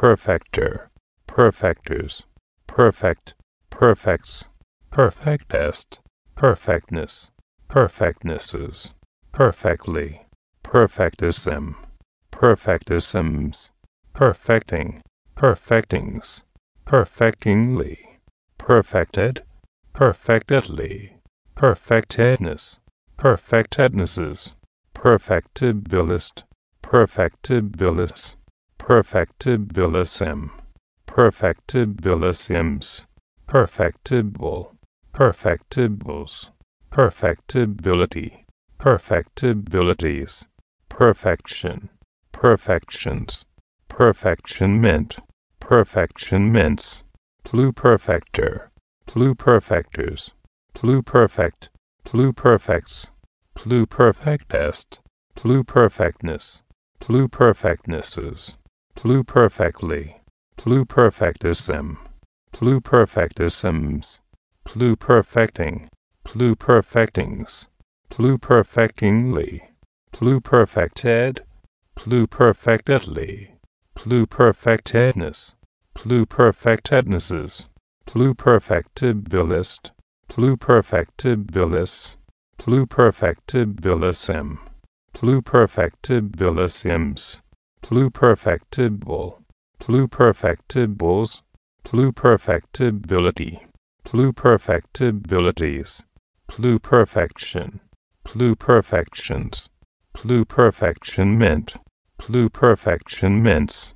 perfecter, perfectors, perfect, perfects, perfectest, perfectness, perfectnesses, perfectly, perfectism, perfectisms, perfecting, perfectings, perfectingly, perfected, perfectedly, perfectedness, perfectednesses, perfectibilist, perfectibilis, perfectibilism, perfectibilisims, perfectible, perfectibles, perfectibility, perfectibilities, perfection, perfections, perfectionment, perfectionments, pluperfector, pluperfectors, pluperfect, pluperfects, pluperfectest, pluperfectness, pluperfectnesses, pluperfectly, pluperfectism, pluperfectisms, pluperfecting, pluperfectings, pluperfectingly, pluperfected, pluperfectedly, pluperfectedness, pluperfectednesses, pluperfectibilist, pluperfectibilis, pluperfectibilism, pluperfectibilisims, pluperfectible, pluperfectibles, pluperfectibility, pluperfectibilities, pluperfection, pluperfections, pluperfectionment, pluperfectionments,